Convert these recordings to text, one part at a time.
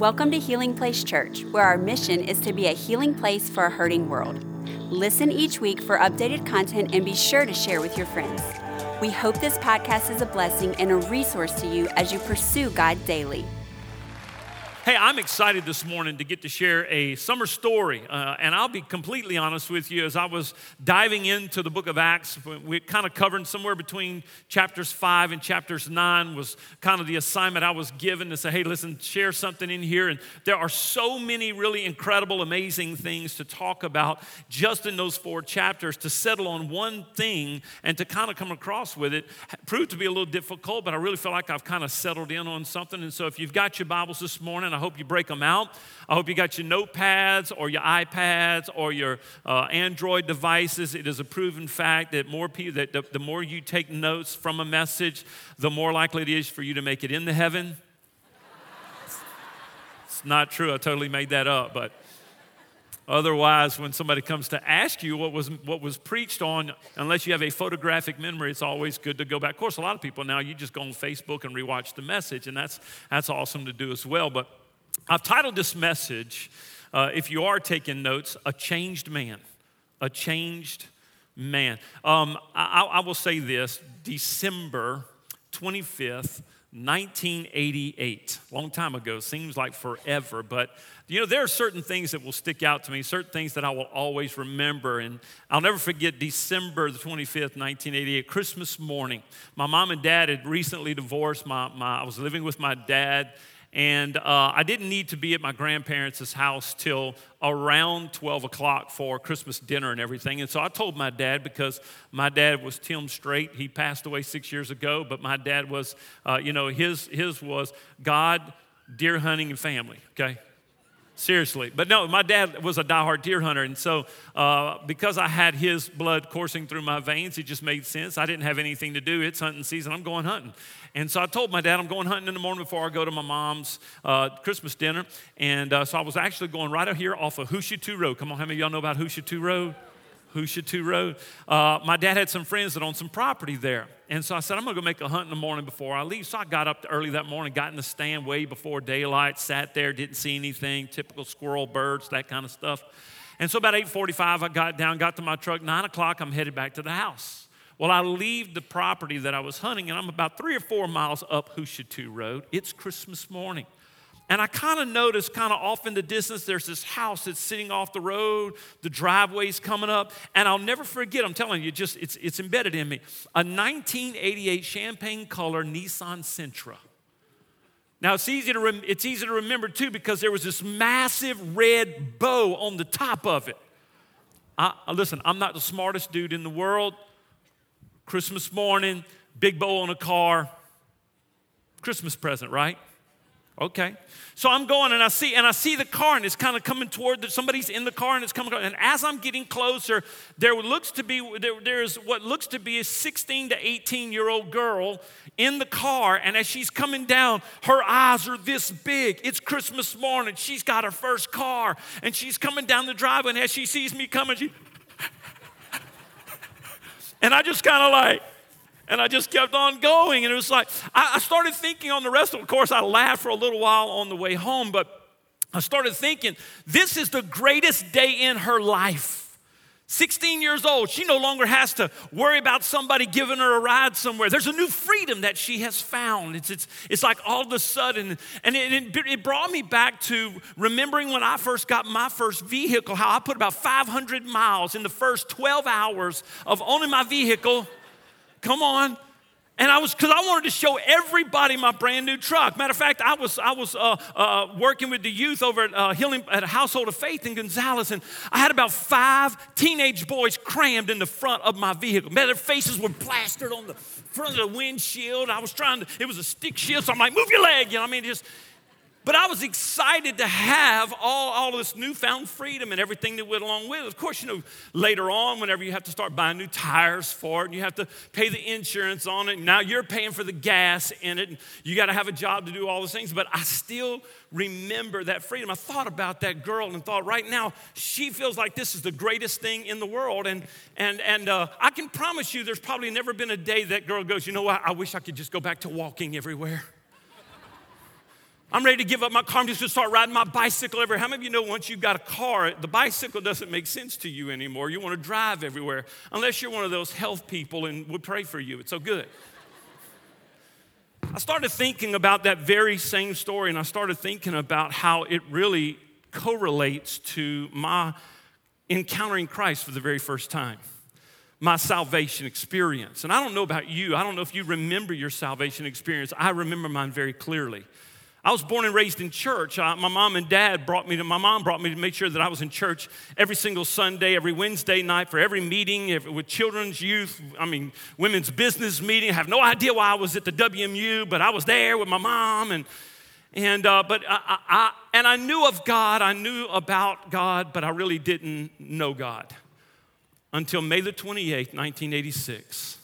Welcome to Healing Place Church, where our mission is to be a healing place for a hurting world. Listen each week for updated content and be sure to share with your friends. We hope this podcast is a blessing and a resource to you as you pursue God daily. Hey, I'm excited this morning to get to share a summer story. Uh, and I'll be completely honest with you, as I was diving into the book of Acts, we kind of covered somewhere between chapters five and chapters nine, was kind of the assignment I was given to say, hey, listen, share something in here. And there are so many really incredible, amazing things to talk about just in those four chapters. To settle on one thing and to kind of come across with it proved to be a little difficult, but I really feel like I've kind of settled in on something. And so if you've got your Bibles this morning, hope you break them out. I hope you got your notepads or your iPads or your uh, Android devices. It is a proven fact that more people, that the, the more you take notes from a message, the more likely it is for you to make it into heaven. it's not true. I totally made that up, but Otherwise, when somebody comes to ask you what was, what was preached on, unless you have a photographic memory, it's always good to go back. Of course, a lot of people now, you just go on Facebook and rewatch the message, and that's, that's awesome to do as well. But I've titled this message, uh, if you are taking notes, A Changed Man. A Changed Man. Um, I, I will say this December 25th, 1988, long time ago, seems like forever, but you know, there are certain things that will stick out to me, certain things that I will always remember. And I'll never forget December the 25th, 1988, Christmas morning. My mom and dad had recently divorced. My, my, I was living with my dad and uh, I didn't need to be at my grandparents' house till around 12 o'clock for Christmas dinner and everything. And so I told my dad because my dad was Tim Straight. He passed away six years ago, but my dad was, uh, you know, his, his was God, deer hunting, and family, okay? Seriously. But no, my dad was a diehard deer hunter. And so, uh, because I had his blood coursing through my veins, it just made sense. I didn't have anything to do. It's hunting season. I'm going hunting. And so I told my dad, I'm going hunting in the morning before I go to my mom's uh, Christmas dinner. And uh, so I was actually going right out here off of Hoo Shoo Too Road. Come on, how many of y'all know about Hoo Shoo Too Road? Hoo Shoo Too Road. Uh, my dad had some friends that owned some property there. And so I said, I'm going to go make a hunt in the morning before I leave. So I got up early that morning, got in the stand way before daylight, sat there, didn't see anything, typical squirrel, birds, that kind of stuff. And so about 8.45, I got down, got to my truck. 9 o'clock, I'm headed back to the house. Well, I leave the property that I was hunting, and I'm about three or four miles up Hoo Shoo Too Road. It's Christmas morning. And I kind of noticed, kind of off in the distance, there's this house that's sitting off the road. The driveway's coming up. And I'll never forget, I'm telling you, just it's, it's embedded in me. A 1988 champagne color Nissan Sentra. Now, it's easy, to rem- it's easy to remember too because there was this massive red bow on the top of it. I, listen, I'm not the smartest dude in the world. Christmas morning, big bow on a car. Christmas present, right? Okay. So I'm going and I see and I see the car and it's kind of coming toward the, somebody's in the car and it's coming and as I'm getting closer there looks to be there, there's what looks to be a 16 to 18 year old girl in the car. And as she's coming down her eyes are this big. It's Christmas morning. She's got her first car and she's coming down the driveway. And as she sees me coming she and I just kind of like and I just kept on going. And it was like, I, I started thinking on the rest of. Of course, I laughed for a little while on the way home, but I started thinking, this is the greatest day in her life. 16 years old, she no longer has to worry about somebody giving her a ride somewhere. There's a new freedom that she has found. It's, it's, it's like all of a sudden, and it, it, it brought me back to remembering when I first got my first vehicle, how I put about 500 miles in the first 12 hours of owning my vehicle Come on. And I was, because I wanted to show everybody my brand new truck. Matter of fact, I was, I was uh, uh, working with the youth over at uh, Healing, at a Household of Faith in Gonzales, and I had about five teenage boys crammed in the front of my vehicle. Man, their faces were plastered on the front of the windshield. I was trying to, it was a stick shield, so I'm like, move your leg. You know, I mean, just, but I was excited to have all, all this newfound freedom and everything that went along with it. Of course, you know, later on, whenever you have to start buying new tires for it, and you have to pay the insurance on it, now you're paying for the gas in it, and you got to have a job to do all those things. But I still remember that freedom. I thought about that girl and thought, right now, she feels like this is the greatest thing in the world. And, and, and uh, I can promise you, there's probably never been a day that girl goes, you know what, I wish I could just go back to walking everywhere. I'm ready to give up my car. I'm just gonna start riding my bicycle everywhere. How many of you know once you've got a car, the bicycle doesn't make sense to you anymore? You wanna drive everywhere, unless you're one of those health people and would pray for you. It's so good. I started thinking about that very same story, and I started thinking about how it really correlates to my encountering Christ for the very first time, my salvation experience. And I don't know about you, I don't know if you remember your salvation experience. I remember mine very clearly. I was born and raised in church. I, my mom and dad brought me to, my mom brought me to make sure that I was in church every single Sunday, every Wednesday night for every meeting with children's youth, I mean, women's business meeting. I have no idea why I was at the WMU, but I was there with my mom. And, and, uh, but I, I, and I knew of God, I knew about God, but I really didn't know God until May the 28th, 1986,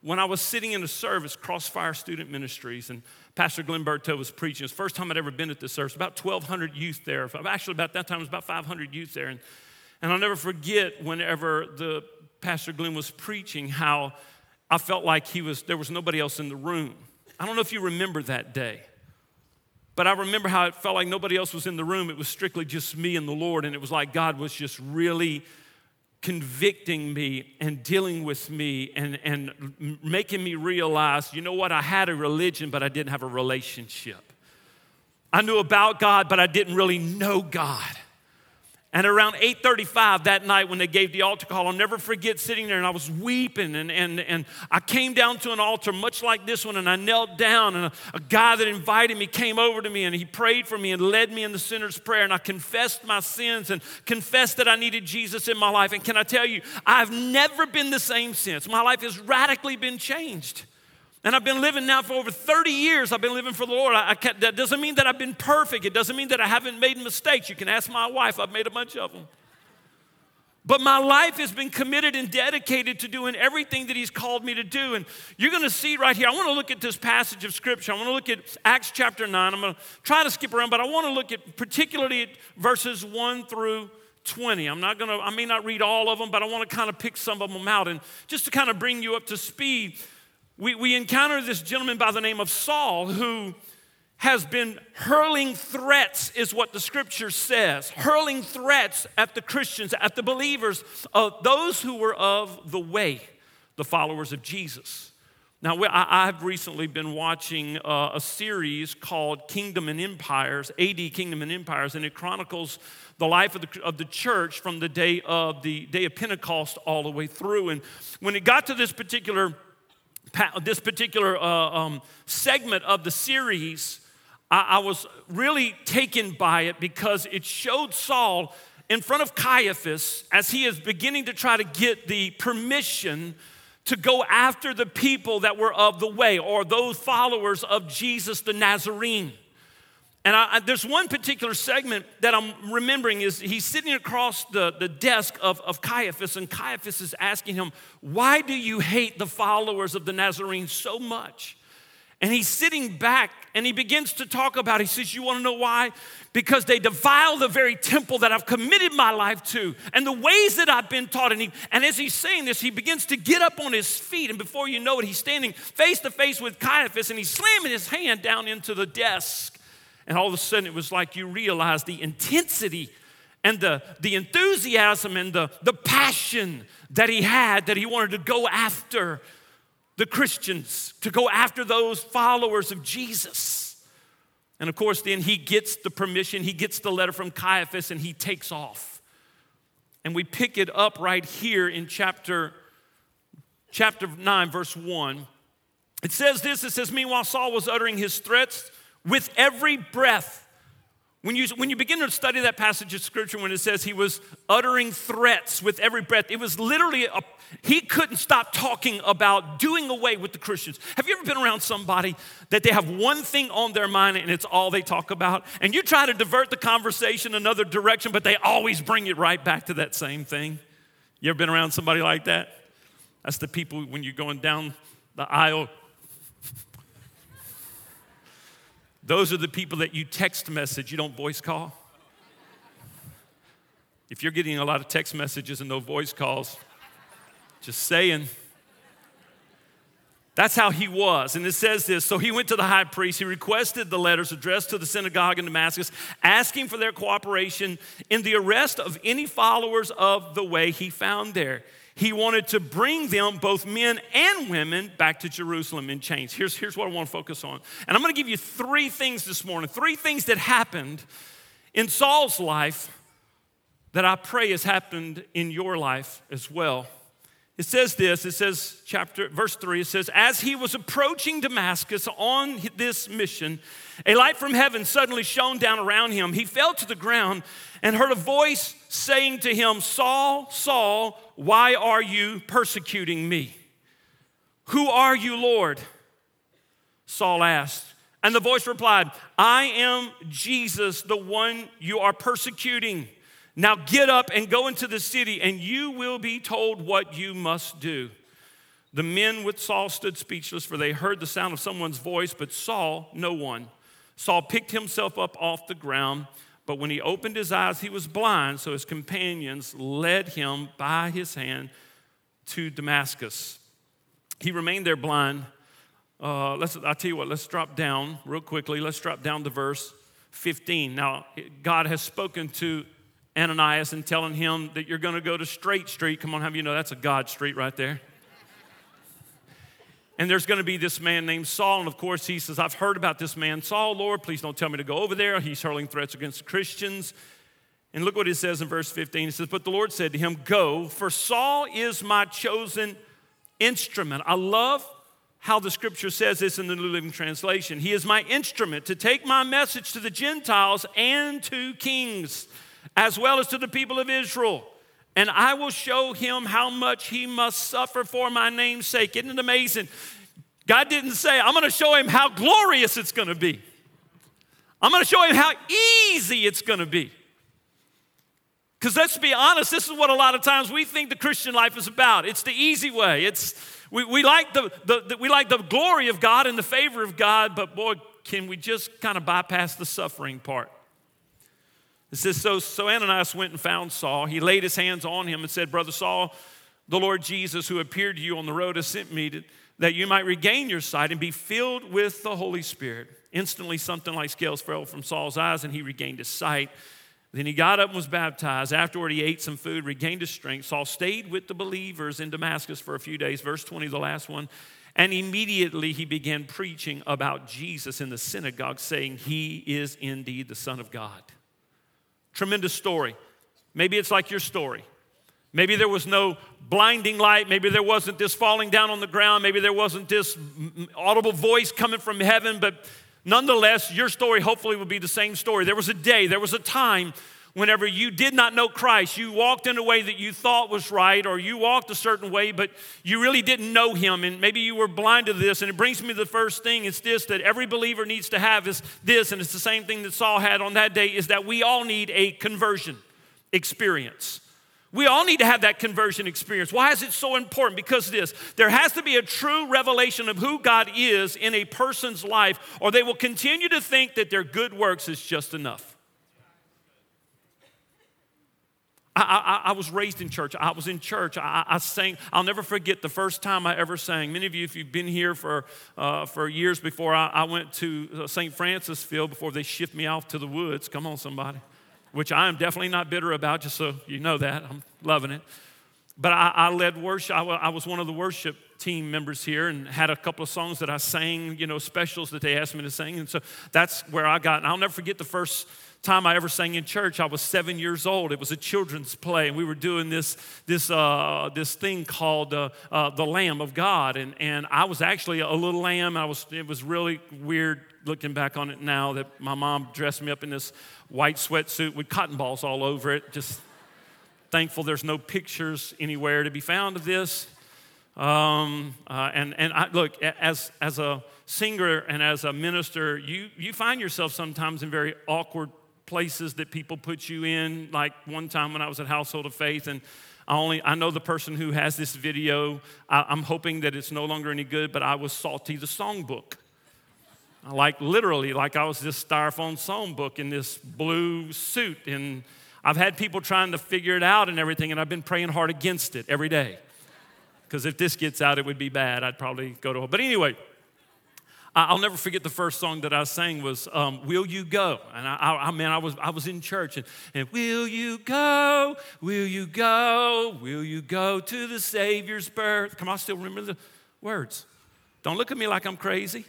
when I was sitting in a service, Crossfire Student Ministries, and Pastor Glen Berteau was preaching. It was the first time I'd ever been at this service. About 1,200 youth there. Actually, about that time, it was about 500 youth there. And, and I'll never forget whenever the Pastor Glen was preaching how I felt like he was, there was nobody else in the room. I don't know if you remember that day. But I remember how it felt like nobody else was in the room. It was strictly just me and the Lord, and it was like God was just really convicting me and dealing with me and, and making me realize you know what? I had a religion, but I didn't have a relationship. I knew about God, but I didn't really know God. And around 8:35 that night when they gave the altar call, I'll never forget sitting there and I was weeping and, and, and I came down to an altar much like this one and I knelt down and a, a guy that invited me came over to me and he prayed for me and led me in the sinner's prayer and I confessed my sins and confessed that I needed Jesus in my life. And can I tell you, I've never been the same since. My life has radically been changed. And I've been living now for over 30 years. I've been living for the Lord. I, I that doesn't mean that I've been perfect. It doesn't mean that I haven't made mistakes. You can ask my wife, I've made a bunch of them. But my life has been committed and dedicated to doing everything that He's called me to do. And you're going to see right here, I want to look at this passage of Scripture. I want to look at Acts chapter 9. I'm going to try to skip around, but I want to look at particularly at verses 1 through 20. I'm not going to, I may not read all of them, but I want to kind of pick some of them out. And just to kind of bring you up to speed, we, we encounter this gentleman by the name of Saul who has been hurling threats, is what the scripture says, hurling threats at the Christians, at the believers, of those who were of the way, the followers of Jesus. Now, I've recently been watching uh, a series called Kingdom and Empires, AD Kingdom and Empires, and it chronicles the life of the, of the church from the day of the day of Pentecost all the way through. And when it got to this particular this particular uh, um, segment of the series, I, I was really taken by it because it showed Saul in front of Caiaphas as he is beginning to try to get the permission to go after the people that were of the way or those followers of Jesus the Nazarene. And I, there's one particular segment that I'm remembering is he's sitting across the, the desk of, of Caiaphas, and Caiaphas is asking him, Why do you hate the followers of the Nazarene so much? And he's sitting back and he begins to talk about, he says, You want to know why? Because they defile the very temple that I've committed my life to and the ways that I've been taught. And, he, and as he's saying this, he begins to get up on his feet. And before you know it, he's standing face to face with Caiaphas and he's slamming his hand down into the desk. And all of a sudden, it was like you realized the intensity and the, the enthusiasm and the, the passion that he had that he wanted to go after the Christians, to go after those followers of Jesus. And of course, then he gets the permission, he gets the letter from Caiaphas, and he takes off. And we pick it up right here in chapter, chapter 9, verse 1. It says this it says, Meanwhile, Saul was uttering his threats with every breath. When you, when you begin to study that passage of scripture, when it says he was uttering threats with every breath, it was literally, a, he couldn't stop talking about doing away with the Christians. Have you ever been around somebody that they have one thing on their mind and it's all they talk about? And you try to divert the conversation another direction, but they always bring it right back to that same thing? You ever been around somebody like that? That's the people when you're going down the aisle Those are the people that you text message, you don't voice call. If you're getting a lot of text messages and no voice calls, just saying. That's how he was. And it says this So he went to the high priest. He requested the letters addressed to the synagogue in Damascus, asking for their cooperation in the arrest of any followers of the way he found there. He wanted to bring them, both men and women, back to Jerusalem in chains. Here's, here's what I want to focus on. And I'm going to give you three things this morning, three things that happened in Saul's life that I pray has happened in your life as well. It says this, it says, chapter, verse 3, it says, As he was approaching Damascus on this mission, a light from heaven suddenly shone down around him. He fell to the ground and heard a voice saying to him, Saul, Saul, why are you persecuting me? Who are you, Lord? Saul asked. And the voice replied, I am Jesus, the one you are persecuting. Now get up and go into the city, and you will be told what you must do. The men with Saul stood speechless, for they heard the sound of someone's voice, but Saul, no one. Saul picked himself up off the ground, but when he opened his eyes, he was blind, so his companions led him by his hand to Damascus. He remained there blind. Uh, let's, I'll tell you what, let's drop down real quickly. Let's drop down to verse 15. Now, God has spoken to Ananias and telling him that you're going to go to Straight Street. Come on, have you know that's a God street right there? And there's going to be this man named Saul. And of course, he says, I've heard about this man, Saul, Lord. Please don't tell me to go over there. He's hurling threats against Christians. And look what it says in verse 15. It says, But the Lord said to him, Go, for Saul is my chosen instrument. I love how the scripture says this in the New Living Translation. He is my instrument to take my message to the Gentiles and to kings as well as to the people of Israel. And I will show him how much he must suffer for my name's sake. Isn't it amazing? God didn't say, I'm to show him how glorious it's to be. I'm to show him how easy it's to be. Because let's be honest, this is what a lot of times we think the Christian life is about. It's the easy way. It's, we, we, like the, the, the, we like the glory of God and the favor of God, but boy, can we just kind of bypass the suffering part? It says, so, so Ananias went and found Saul. He laid his hands on him and said, Brother Saul, the Lord Jesus, who appeared to you on the road, has sent me to, that you might regain your sight and be filled with the Holy Spirit. Instantly, something like scales fell from Saul's eyes, and he regained his sight. Then he got up and was baptized. Afterward, he ate some food, regained his strength. Saul stayed with the believers in Damascus for a few days. Verse 20, the last one. And immediately he began preaching about Jesus in the synagogue, saying, He is indeed the Son of God. Tremendous story. Maybe it's like your story. Maybe there was no blinding light. Maybe there wasn't this falling down on the ground. Maybe there wasn't this audible voice coming from heaven. But nonetheless, your story hopefully will be the same story. There was a day, there was a time whenever you did not know Christ, you walked in a way that you thought was right, or you walked a certain way, but you really didn't know Him, and maybe you were blind to this. And it brings me to the first thing it's this that every believer needs to have is this, and it's the same thing that Saul had on that day, is that we all need a conversion experience. We all need to have that conversion experience. Why is it so important? Because this there has to be a true revelation of who God is in a person's life, or they will continue to think that their good works is just enough. I, I, I, was raised in church. I was in church. I, I, sang. I'll never forget the first time I ever sang. Many of you, if you've been here for, uh, for years before, I, went to uh, St. Francisville before they shipped me off to the woods. Come on, somebody. Which I am definitely not bitter about, just so you know that. I'm loving it. But I, led worship. I was one of the worship team members here and had a couple of songs that I sang, you know, specials that they asked me to sing. And so that's where I got. And I'll never forget the first time I ever sang in church, I was seven years old. It was a children's play, and we were doing this, this, uh, this thing called uh, uh, the Lamb of God. And, and I was actually a little lamb. I was, it was really weird looking back on it now that my mom dressed me up in this white sweatsuit with cotton balls all over it. Just thankful there's no pictures anywhere to be found of this. Um, uh, and and I, look, as, as a singer and as a minister, you, you find yourself sometimes in very awkward places that people put you in. Like one time when I was at Household of Faith, and I only I know the person who has this video. I, I'm hoping that it's no longer any good, but I was Salty the songbook. I like literally, like I was this styrofoam songbook in this blue suit, and I've had people trying to figure it out and everything, and I've been praying hard against it every day Because if this gets out, it would be bad. I'd probably go to hell. But anyway, I'll never forget the first song that I sang was um, "Will You Go?" And I, I, I mean, I was I was in church and, and "Will you go? Will you go? Will you go to the Savior's birth?" Come on, I still remember the words. Don't look at me like I'm crazy.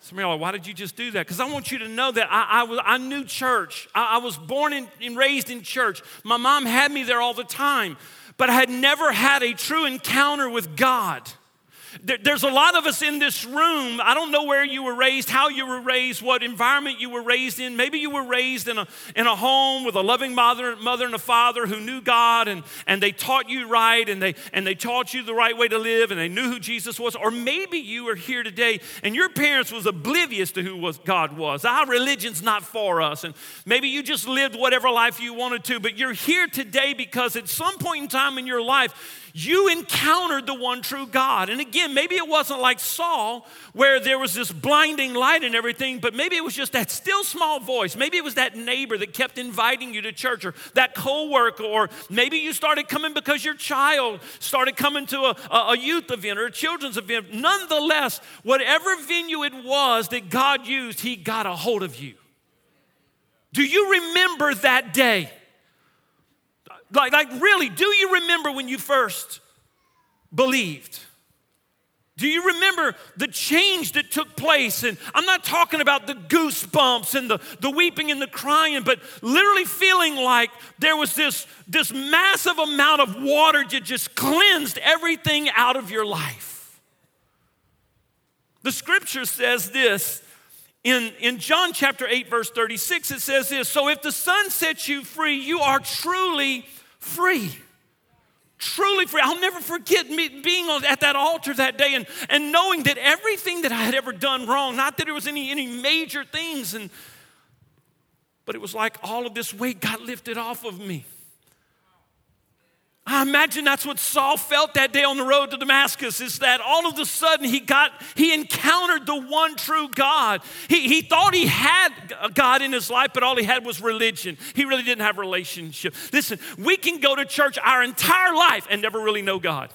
Some of y'all are, why did you just do that? Because I want you to know that I, I, was, I knew church. I, I was born in, and raised in church. My mom had me there all the time, but I had never had a true encounter with God. There's a lot of us in this room. I don't know where you were raised, how you were raised, what environment you were raised in. Maybe you were raised in a, in a home with a loving mother, mother and a father who knew God and, and they taught you right and they, and they taught you the right way to live and they knew who Jesus was. Or maybe you are here today and your parents was oblivious to who was, God was. Our religion's not for us. And maybe you just lived whatever life you wanted to, but you're here today because at some point in time in your life, you encountered the one true God. And again, maybe it wasn't like Saul, where there was this blinding light and everything, but maybe it was just that still small voice. Maybe it was that neighbor that kept inviting you to church, or that coworker, or maybe you started coming because your child started coming to a, a youth event or a children's event. Nonetheless, whatever venue it was that God used, He got a hold of you. Do you remember that day? Like, like really, do you remember when you first believed? Do you remember the change that took place? And I'm not talking about the goosebumps and the, the weeping and the crying, but literally feeling like there was this, this massive amount of water that just cleansed everything out of your life. The scripture says this in, in John chapter 8, verse 36, it says this So if the Son sets you free, you are truly free. Truly free. I'll never forget me being at that altar that day and, and knowing that everything that I had ever done wrong, not that there was any, any major things, and, but it was like all of this weight got lifted off of me. I imagine that's what Saul felt that day on the road to Damascus is that all of a sudden he got, he encountered the one true God. He, he thought he had God in his life, but all he had was religion. He really didn't have relationship. Listen, we can go to church our entire life and never really know God.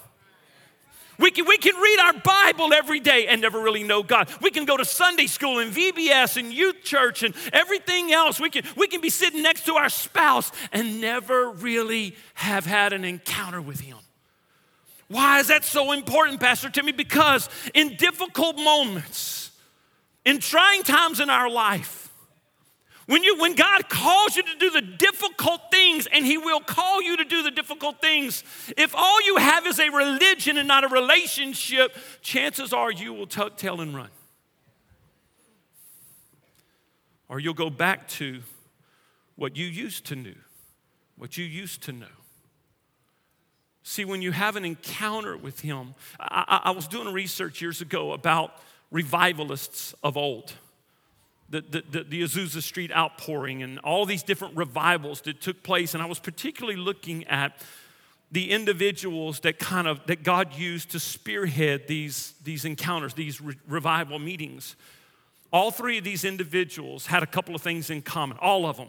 We can, we can read our Bible every day and never really know God. We can go to Sunday school and VBS and youth church and everything else. We can, we can be sitting next to our spouse and never really have had an encounter with Him. Why is that so important, Pastor Timmy? Because in difficult moments, in trying times in our life, when, you, when God calls you to do the difficult things, and He will call you to do the difficult things, if all you have is a religion and not a relationship, chances are you will tuck tail and run. Or you'll go back to what you used to know, what you used to know. See, when you have an encounter with Him, I, I, I was doing research years ago about revivalists of old the, the, the, Azusa Street outpouring and all these different revivals that took place. And I was particularly looking at the individuals that kind of that God used to spearhead these, these encounters, these re- revival meetings. All three of these individuals had a couple of things in common, all of them.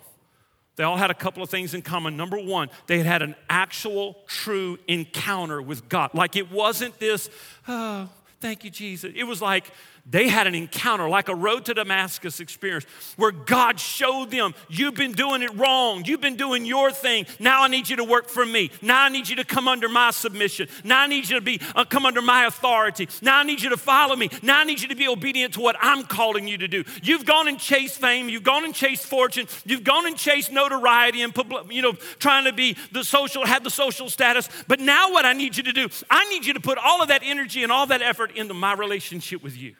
They all had a couple of things in common. Number one, they had had an actual, true encounter with God. Like it wasn't this, oh, thank you, Jesus. It was like, they had an encounter like a road to Damascus experience where God showed them, You've been doing it wrong. You've been doing your thing. Now I need you to work for me. Now I need you to come under my submission. Now I need you to be uh, come under my authority. Now I need you to follow me. Now I need you to be obedient to what I'm calling you to do. You've gone and chased fame. You've gone and chased fortune. You've gone and chased notoriety and you know trying to be the social, have the social status. But now what I need you to do, I need you to put all of that energy and all that effort into my relationship with you.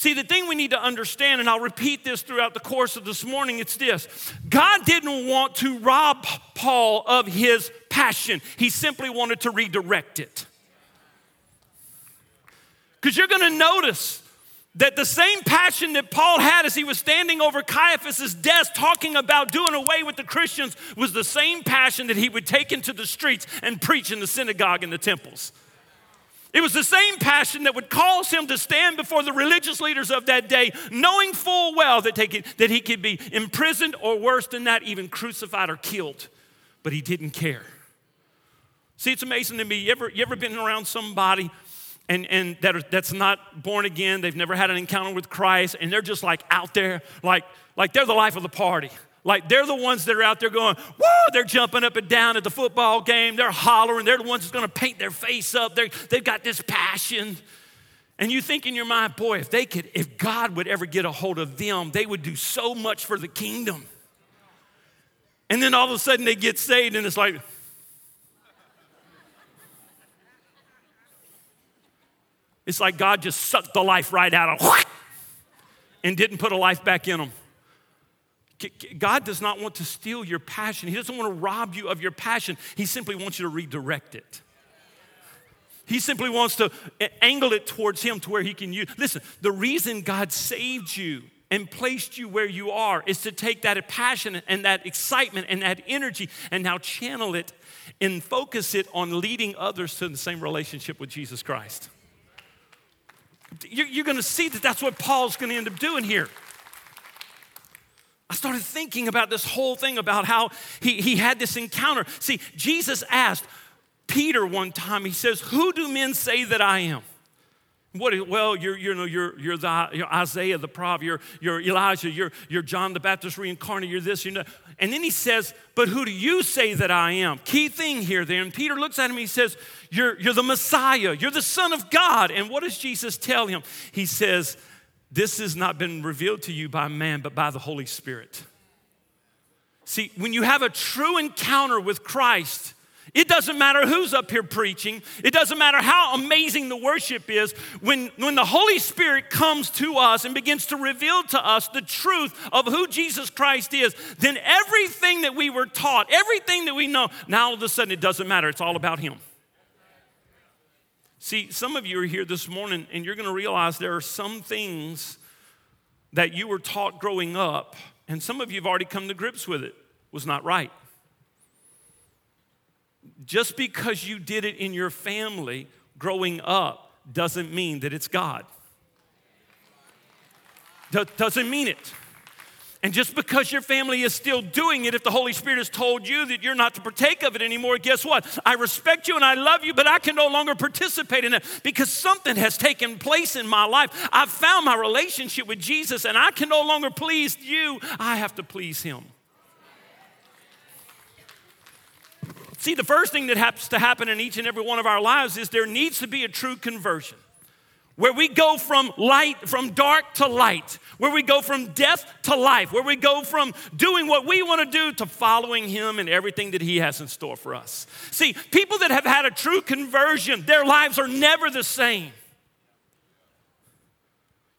See, the thing we need to understand, and I'll repeat this throughout the course of this morning, it's this God didn't want to rob Paul of his passion, he simply wanted to redirect it. Because you're going to notice that the same passion that Paul had as he was standing over Caiaphas' desk talking about doing away with the Christians was the same passion that he would take into the streets and preach in the synagogue and the temples. It was the same passion that would cause him to stand before the religious leaders of that day, knowing full well that, could, that he could be imprisoned or worse than that, even crucified or killed. But he didn't care. See, it's amazing to me. You ever, you ever been around somebody and, and that are, that's not born again, they've never had an encounter with Christ, and they're just like out there, like, like they're the life of the party. Like they're the ones that are out there going, whoa, they're jumping up and down at the football game, they're hollering, they're the ones that's gonna paint their face up, they're, they've got this passion. And you think in your mind, boy, if they could, if God would ever get a hold of them, they would do so much for the kingdom. And then all of a sudden they get saved, and it's like, it's like God just sucked the life right out of them and didn't put a life back in them. God does not want to steal your passion. He doesn't want to rob you of your passion. He simply wants you to redirect it. He simply wants to angle it towards Him to where He can use. Listen, the reason God saved you and placed you where you are is to take that passion and that excitement and that energy and now channel it and focus it on leading others to the same relationship with Jesus Christ. You're, going to see that that's what Paul's going to end up doing here. I started thinking about this whole thing about how he, he had this encounter. See, Jesus asked Peter one time, he says, Who do men say that I am? What, well, you're, you know, you're, you're, the, you're Isaiah the prophet, you're, you're Elijah, you're, you're John the Baptist reincarnated, you're this, you know. And then he says, But who do you say that I am? Key thing here then. Peter looks at him, he says, you're, you're the Messiah, you're the Son of God. And what does Jesus tell him? He says, This has not been revealed to you by man, but by the Holy Spirit. See, when you have a true encounter with Christ, it doesn't matter who's up here preaching. It doesn't matter how amazing the worship is. When, when the Holy Spirit comes to us and begins to reveal to us the truth of who Jesus Christ is, then everything that we were taught, everything that we know, now all of a sudden it doesn't matter. It's all about Him. See, some of you are here this morning and you're going to realize there are some things that you were taught growing up, and some of you have already come to grips with it, was not right. Just because you did it in your family growing up doesn't mean that it's God. doesn't mean it. And just because your family is still doing it, if the Holy Spirit has told you that you're not to partake of it anymore, guess what? I respect you and I love you, but I can no longer participate in it because something has taken place in my life. I've found my relationship with Jesus and I can no longer please you. I have to please Him. See, the first thing that has to happen in each and every one of our lives is there needs to be a true conversion where we go from light, from dark to light, where we go from death to life, where we go from doing what we want to do to following Him and everything that He has in store for us. See, people that have had a true conversion, their lives are never the same.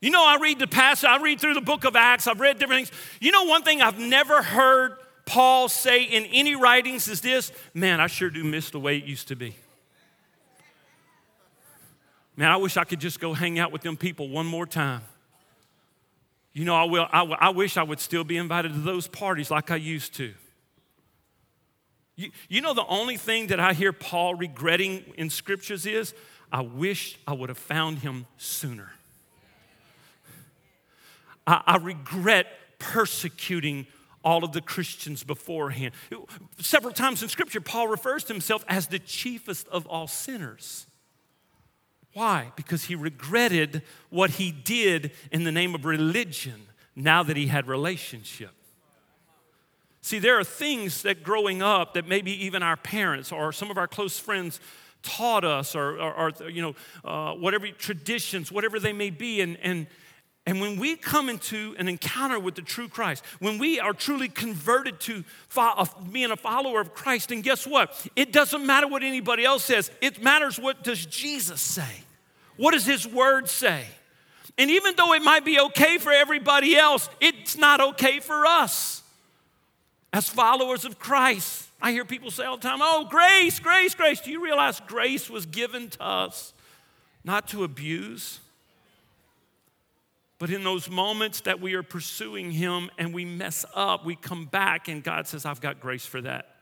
You know, I read the passage, I read through the book of Acts, I've read different things. You know, one thing I've never heard Paul say in any writings is this man, I sure do miss the way it used to be. Man, I wish I could just go hang out with them people one more time. You know, I, will, I, I wish I would still be invited to those parties like I used to. You, you know, the only thing that I hear Paul regretting in scriptures is I wish I would have found him sooner. I, I regret persecuting all of the Christians beforehand. Several times in Scripture, Paul refers to himself as the chiefest of all sinners. Why? Because he regretted what he did in the name of religion now that he had relationship. See, there are things that growing up that maybe even our parents or some of our close friends taught us, or, or, or you know, uh, whatever traditions, whatever they may be, and, and, and when we come into an encounter with the true Christ, when we are truly converted to being a follower of Christ, then guess what? It doesn't matter what anybody else says. It matters what does Jesus say? What does his word say? And even though it might be okay for everybody else, it's not okay for us. As followers of Christ, I hear people say all the time, oh, grace, grace, grace. Do you realize grace was given to us not to abuse? But in those moments that we are pursuing Him and we mess up, we come back and God says, I've got grace for that.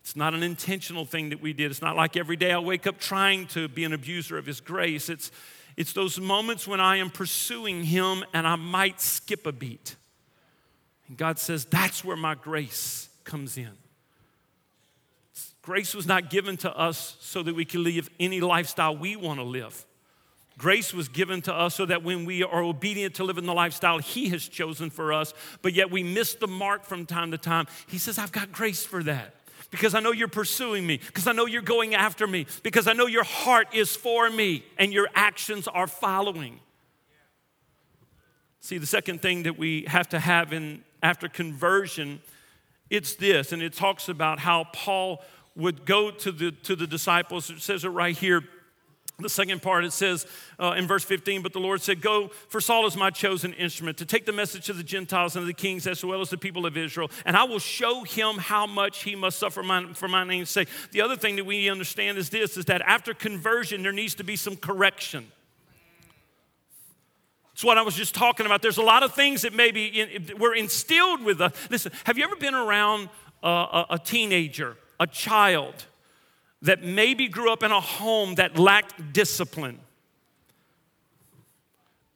It's not an intentional thing that we did. It's not like every day I wake up trying to be an abuser of His grace. It's, it's those moments when I am pursuing Him and I might skip a beat. And God says, That's where my grace comes in. Grace was not given to us so that we can live any lifestyle we want to live. Grace was given to us so that when we are obedient to live in the lifestyle He has chosen for us, but yet we miss the mark from time to time, He says, I've got grace for that. Because I know you're pursuing me, because I know you're going after me, because I know your heart is for me and your actions are following. See, the second thing that we have to have in after conversion, it's this, and it talks about how Paul would go to the to the disciples. It says it right here the second part, it says uh, in verse 15, but the Lord said, Go, for Saul is my chosen instrument to take the message to the Gentiles and the kings as well as the people of Israel, and I will show him how much he must suffer my, for my name's sake. The other thing that we understand is this is that after conversion, there needs to be some correction. It's what I was just talking about. There's a lot of things that maybe in, were instilled with us. Listen, have you ever been around a, a, a teenager, a child? That maybe grew up in a home that lacked discipline.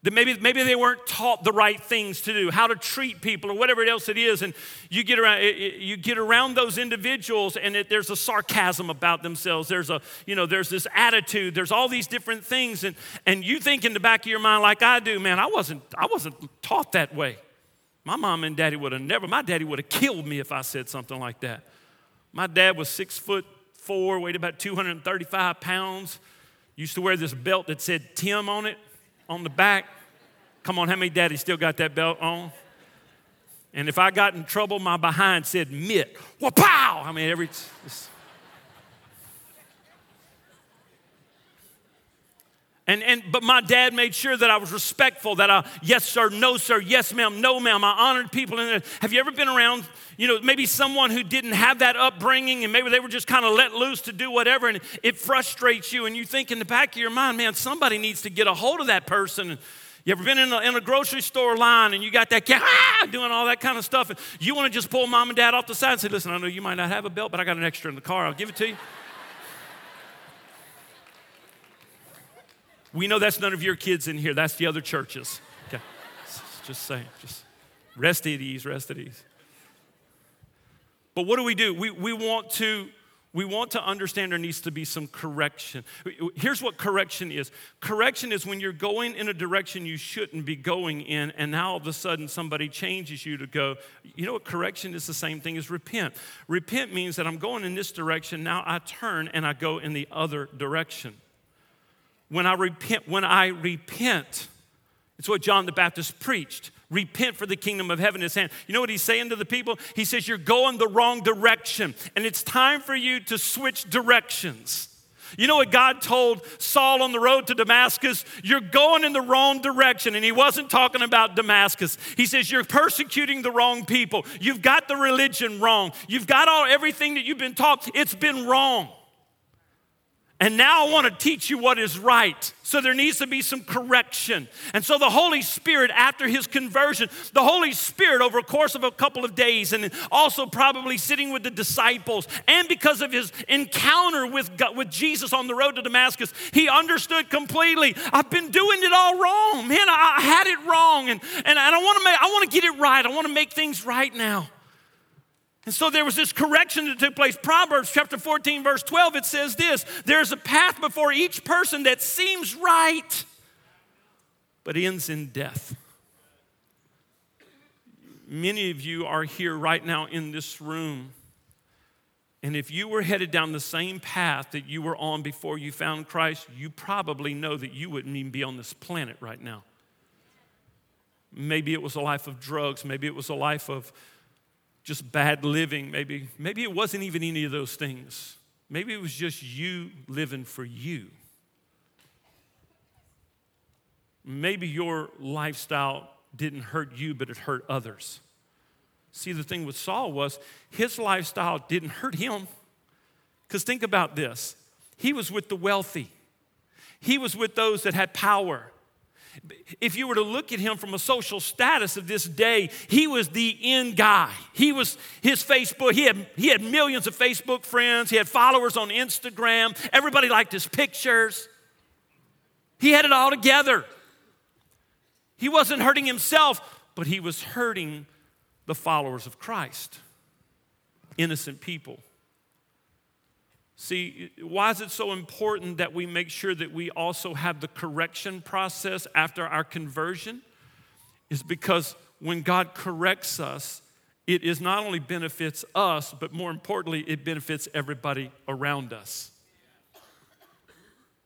That maybe, maybe they weren't taught the right things to do, how to treat people or whatever else it is. And you get around, you get around those individuals and it, there's a sarcasm about themselves. There's a, you know, there's this attitude. There's all these different things. And, and you think in the back of your mind like I do, man, I wasn't, I wasn't taught that way. My mom and daddy would have never, my daddy would have killed me if I said something like that. My dad was six foot four, weighed about 235 pounds. Used to wear this belt that said Tim on it on the back. Come on, how many daddies still got that belt on? And if I got in trouble, my behind said mitt. Wow! Pow. I mean, every. And, and but my dad made sure that I was respectful, that I, yes, sir, no, sir, yes, ma'am, no, ma'am. I honored people. And have you ever been around, you know, maybe someone who didn't have that upbringing and maybe they were just kind of let loose to do whatever and it frustrates you and you think in the back of your mind, man, somebody needs to get a hold of that person. You ever been in a, in a grocery store line and you got that cat ah, doing all that kind of stuff and you want to just pull mom and dad off the side and say, listen, I know you might not have a belt, but I got an extra in the car. I'll give it to you. We know that's none of your kids in here. That's the other churches. Okay. Just saying. Just rest at ease, rest at ease. But what do we do? We, we want to we want to understand there needs to be some correction. Here's what correction is correction is when you're going in a direction you shouldn't be going in, and now all of a sudden somebody changes you to go. You know what? Correction is the same thing as repent. Repent means that I'm going in this direction, now I turn and I go in the other direction when I repent, when I repent, it's what John the Baptist preached. Repent for the kingdom of heaven is hand. You know what he's saying to the people? He says, You're going the wrong direction, and it's time for you to switch directions. You know what God told Saul on the road to Damascus? You're going in the wrong direction. And he wasn't talking about Damascus. He says, You're persecuting the wrong people. You've got the religion wrong. You've got all everything that you've been taught. It's been wrong. And now I want to teach you what is right. So there needs to be some correction. And so the Holy Spirit, after his conversion, the Holy Spirit, over a course of a couple of days, and also probably sitting with the disciples, and because of his encounter with, with Jesus on the road to Damascus, he understood completely I've been doing it all wrong. Man, I, I had it wrong. And, and I, want to make, I want to get it right. I want to make things right now. And so there was this correction that took place. Proverbs chapter 14, verse 12, it says this There's a path before each person that seems right, but ends in death. Many of you are here right now in this room. And if you were headed down the same path that you were on before you found Christ, you probably know that you wouldn't even be on this planet right now. Maybe it was a life of drugs, maybe it was a life of just bad living. Maybe, maybe it wasn't even any of those things. Maybe it was just you living for you. Maybe your lifestyle didn't hurt you, but it hurt others. See, the thing with Saul was his lifestyle didn't hurt him. Because think about this he was with the wealthy, he was with those that had power. If you were to look at him from a social status of this day, he was the end guy. He was his Facebook, he had, he had millions of Facebook friends, he had followers on Instagram, everybody liked his pictures. He had it all together. He wasn't hurting himself, but he was hurting the followers of Christ, innocent people. See, why is it so important that we make sure that we also have the correction process after our conversion? Is because when God corrects us, it is not only benefits us, but more importantly, it benefits everybody around us.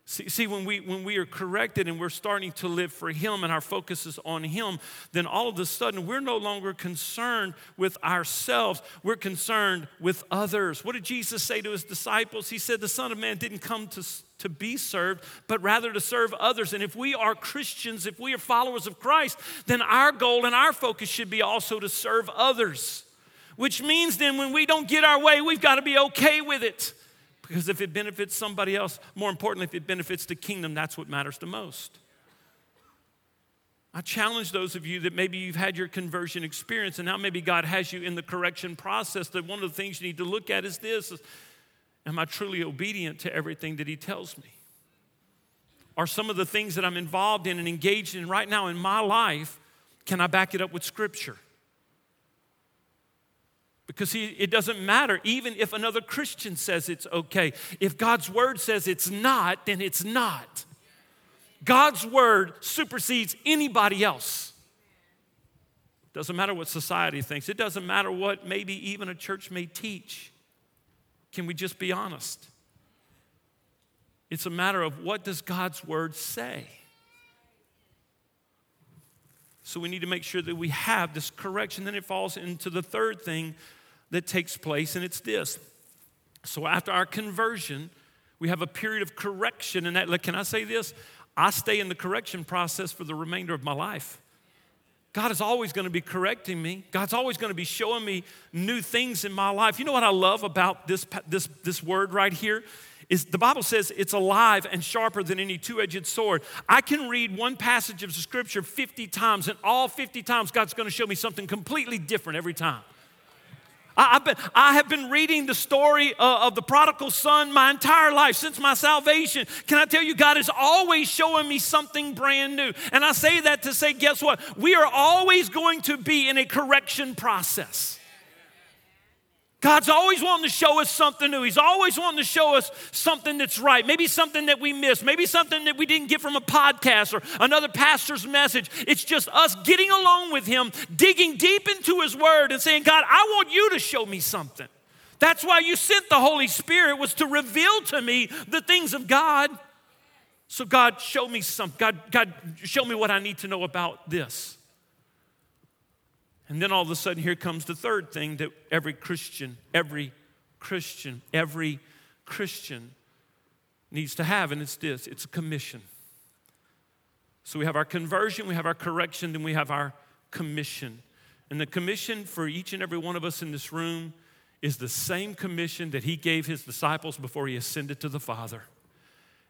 See, see, when, we, when we are corrected and we're starting to live for Him and our focus is on Him, then all of a sudden we're no longer concerned with ourselves. We're concerned with others. What did Jesus say to His disciples? He said, The Son of Man didn't come to, to be served, but rather to serve others. And if we are Christians, if we are followers of Christ, then our goal and our focus should be also to serve others. Which means then when we don't get our way, we've got to be okay with it. Because if it benefits somebody else, more importantly, if it benefits the kingdom, that's what matters the most. I challenge those of you that maybe you've had your conversion experience and now maybe God has you in the correction process. That one of the things you need to look at is this Am I truly obedient to everything that He tells me? Are some of the things that I'm involved in and engaged in right now in my life, can I back it up with Scripture? Because he, it doesn't matter, even if another Christian says it's okay. If God's word says it's not, then it's not. God's word supersedes anybody else. Doesn't matter what society thinks, it doesn't matter what maybe even a church may teach. Can we just be honest? It's a matter of what does God's word say? So we need to make sure that we have this correction. Then it falls into the third thing that takes place, and it's this. So after our conversion, we have a period of correction, and that, can I say this? I stay in the correction process for the remainder of my life. God is always going to be correcting me. God's always going to be showing me new things in my life. You know what I love about this, this, this word right here? Is the Bible says it's alive and sharper than any two edged sword. I can read one passage of scripture 50 times, and all 50 times, God's going to show me something completely different every time. I, been, I have been reading the story uh, of the prodigal son my entire life since my salvation. Can I tell you, God is always showing me something brand new. And I say that to say, guess what? We are always going to be in a correction process. God's always wanting to show us something new. He's always wanting to show us something that's right. Maybe something that we missed. Maybe something that we didn't get from a podcast or another pastor's message. It's just us getting along with Him, digging deep into His Word and saying, God, I want you to show me something. That's why you sent the Holy Spirit was to reveal to me the things of God. So God, show me something. God, God, show me what I need to know about this. And then all of a sudden, here comes the third thing that every Christian, every Christian, every Christian needs to have, and it's this it's a commission. So we have our conversion, we have our correction, then we have our commission. And the commission for each and every one of us in this room is the same commission that he gave his disciples before he ascended to the Father.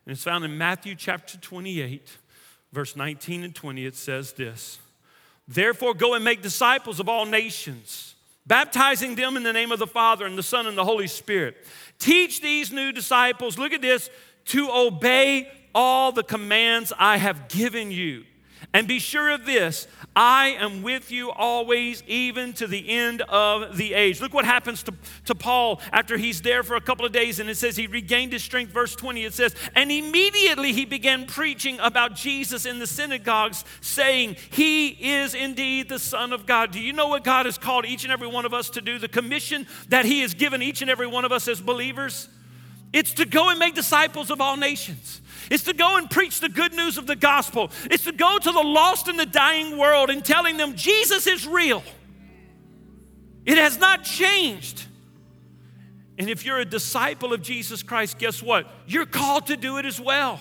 And it's found in Matthew chapter 28, verse 19 and 20. It says this. Therefore, go and make disciples of all nations, baptizing them in the name of the Father and the Son and the Holy Spirit. Teach these new disciples, look at this, to obey all the commands I have given you. And be sure of this I am with you always, even to the end of the age. Look what happens to, to Paul after he's there for a couple of days, and it says he regained his strength. Verse 20, it says, And immediately he began preaching about Jesus in the synagogues, saying, He is indeed the Son of God. Do you know what God has called each and every one of us to do? The commission that He has given each and every one of us as believers? It's to go and make disciples of all nations. It's to go and preach the good news of the gospel. It's to go to the lost and the dying world and telling them Jesus is real. It has not changed. And if you're a disciple of Jesus Christ, guess what? You're called to do it as well.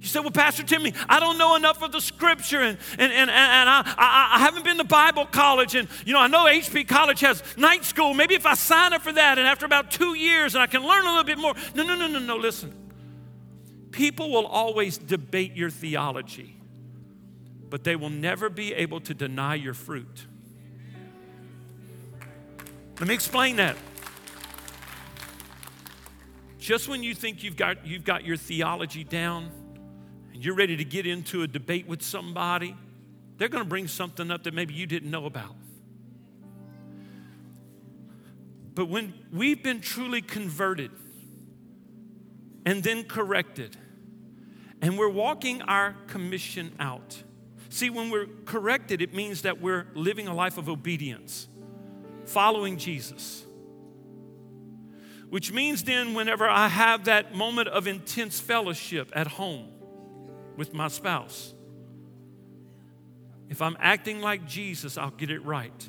You said, Well, Pastor Timmy, I don't know enough of the scripture, and, and, and, and I, I, I haven't been to Bible college. And, you know, I know HP College has night school. Maybe if I sign up for that, and after about two years, and I can learn a little bit more. No, no, no, no, no, listen. People will always debate your theology, but they will never be able to deny your fruit. Let me explain that. Just when you think you've got, you've got your theology down you're ready to get into a debate with somebody, they're going to bring something up that maybe you didn't know about. But when we've been truly converted, and then corrected. And we're walking our commission out. See, when we're corrected, it means that we're living a life of obedience, following Jesus. Which means then, whenever I have that moment of intense fellowship at home with my spouse, if I'm acting like Jesus, I'll get it right.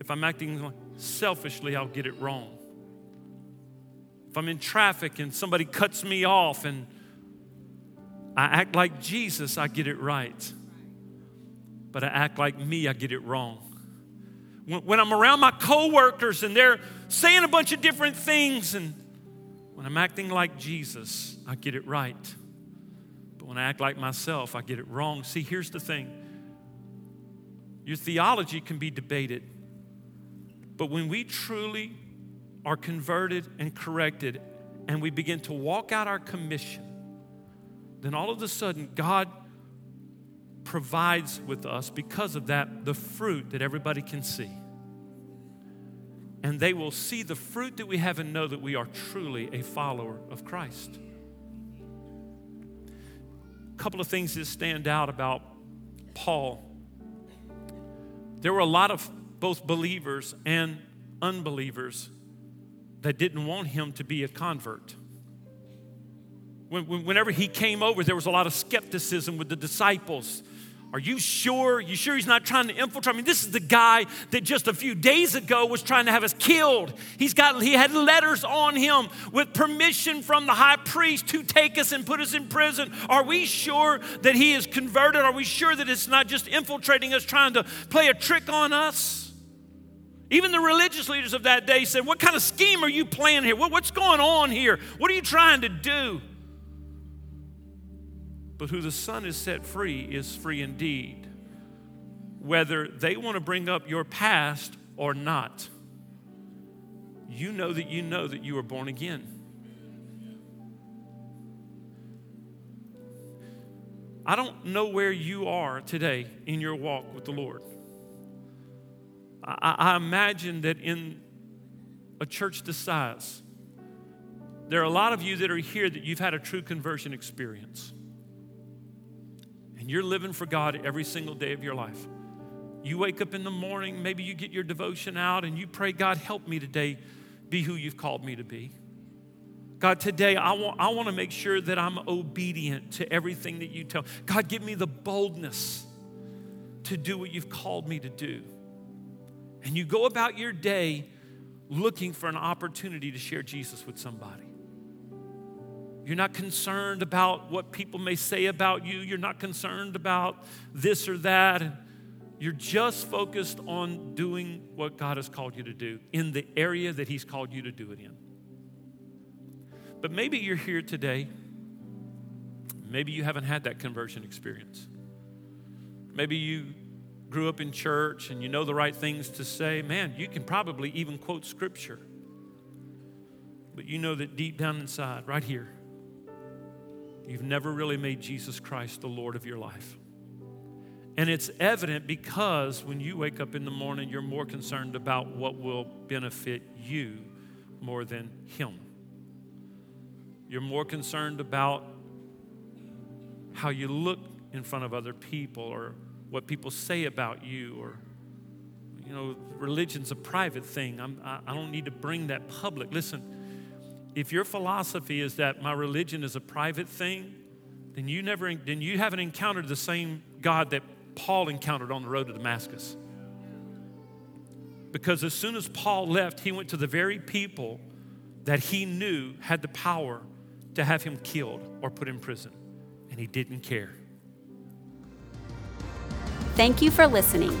If I'm acting selfishly, I'll get it wrong. If I'm in traffic and somebody cuts me off and I act like Jesus, I get it right. But I act like me, I get it wrong. When, I'm around my coworkers and they're saying a bunch of different things, and when I'm acting like Jesus, I get it right. But when I act like myself, I get it wrong. See, here's the thing your theology can be debated, but when we truly are converted and corrected and we begin to walk out our commission, then all of a sudden, God provides with us, because of that, the fruit that everybody can see. And they will see the fruit that we have and know that we are truly a follower of Christ. Couple of things that stand out about Paul. There were a lot of both believers and unbelievers that didn't want him to be a convert. When, whenever he came over, there was a lot of skepticism with the disciples. Are you sure? You sure he's not trying to infiltrate? I mean, this is the guy that just a few days ago was trying to have us killed. He's got he had letters on him with permission from the high priest to take us and put us in prison. Are we sure that he is converted? Are we sure that it's not just infiltrating us, trying to play a trick on us? Even the religious leaders of that day said, What kind of scheme are you playing here? what's going on here? What are you trying to do? But who the Son has set free is free indeed. Whether they want to bring up your past or not, you know that you know that you are born again. I don't know where you are today in your walk with the Lord. I, I imagine that in a church this size, there are a lot of you that are here that you've had a true conversion experience and you're living for God every single day of your life. You wake up in the morning, maybe you get your devotion out and you pray, God, help me today be who you've called me to be. God, today I want, I want to make sure that I'm obedient to everything that you tell. God, give me the boldness to do what you've called me to do. And you go about your day looking for an opportunity to share Jesus with somebody. You're not concerned about what people may say about you. You're not concerned about this or that. You're just focused on doing what God has called you to do in the area that He's called you to do it in. But maybe you're here today. Maybe you haven't had that conversion experience. Maybe you grew up in church and you know the right things to say. Man, you can probably even quote scripture. But you know that deep down inside, right here, You've never really made Jesus Christ the Lord of your life. And it's evident because when you wake up in the morning, you're more concerned about what will benefit you more than Him. You're more concerned about how you look in front of other people or what people say about you or you know religion's a private thing I'm, I, I don't need to bring that public listen if your philosophy is that my religion is a private thing, then you never then you haven't encountered the same God that Paul encountered on the road to Damascus. Because as soon as Paul left, he went to the very people that he knew had the power to have him killed or put in prison, and he didn't care. Thank you for listening.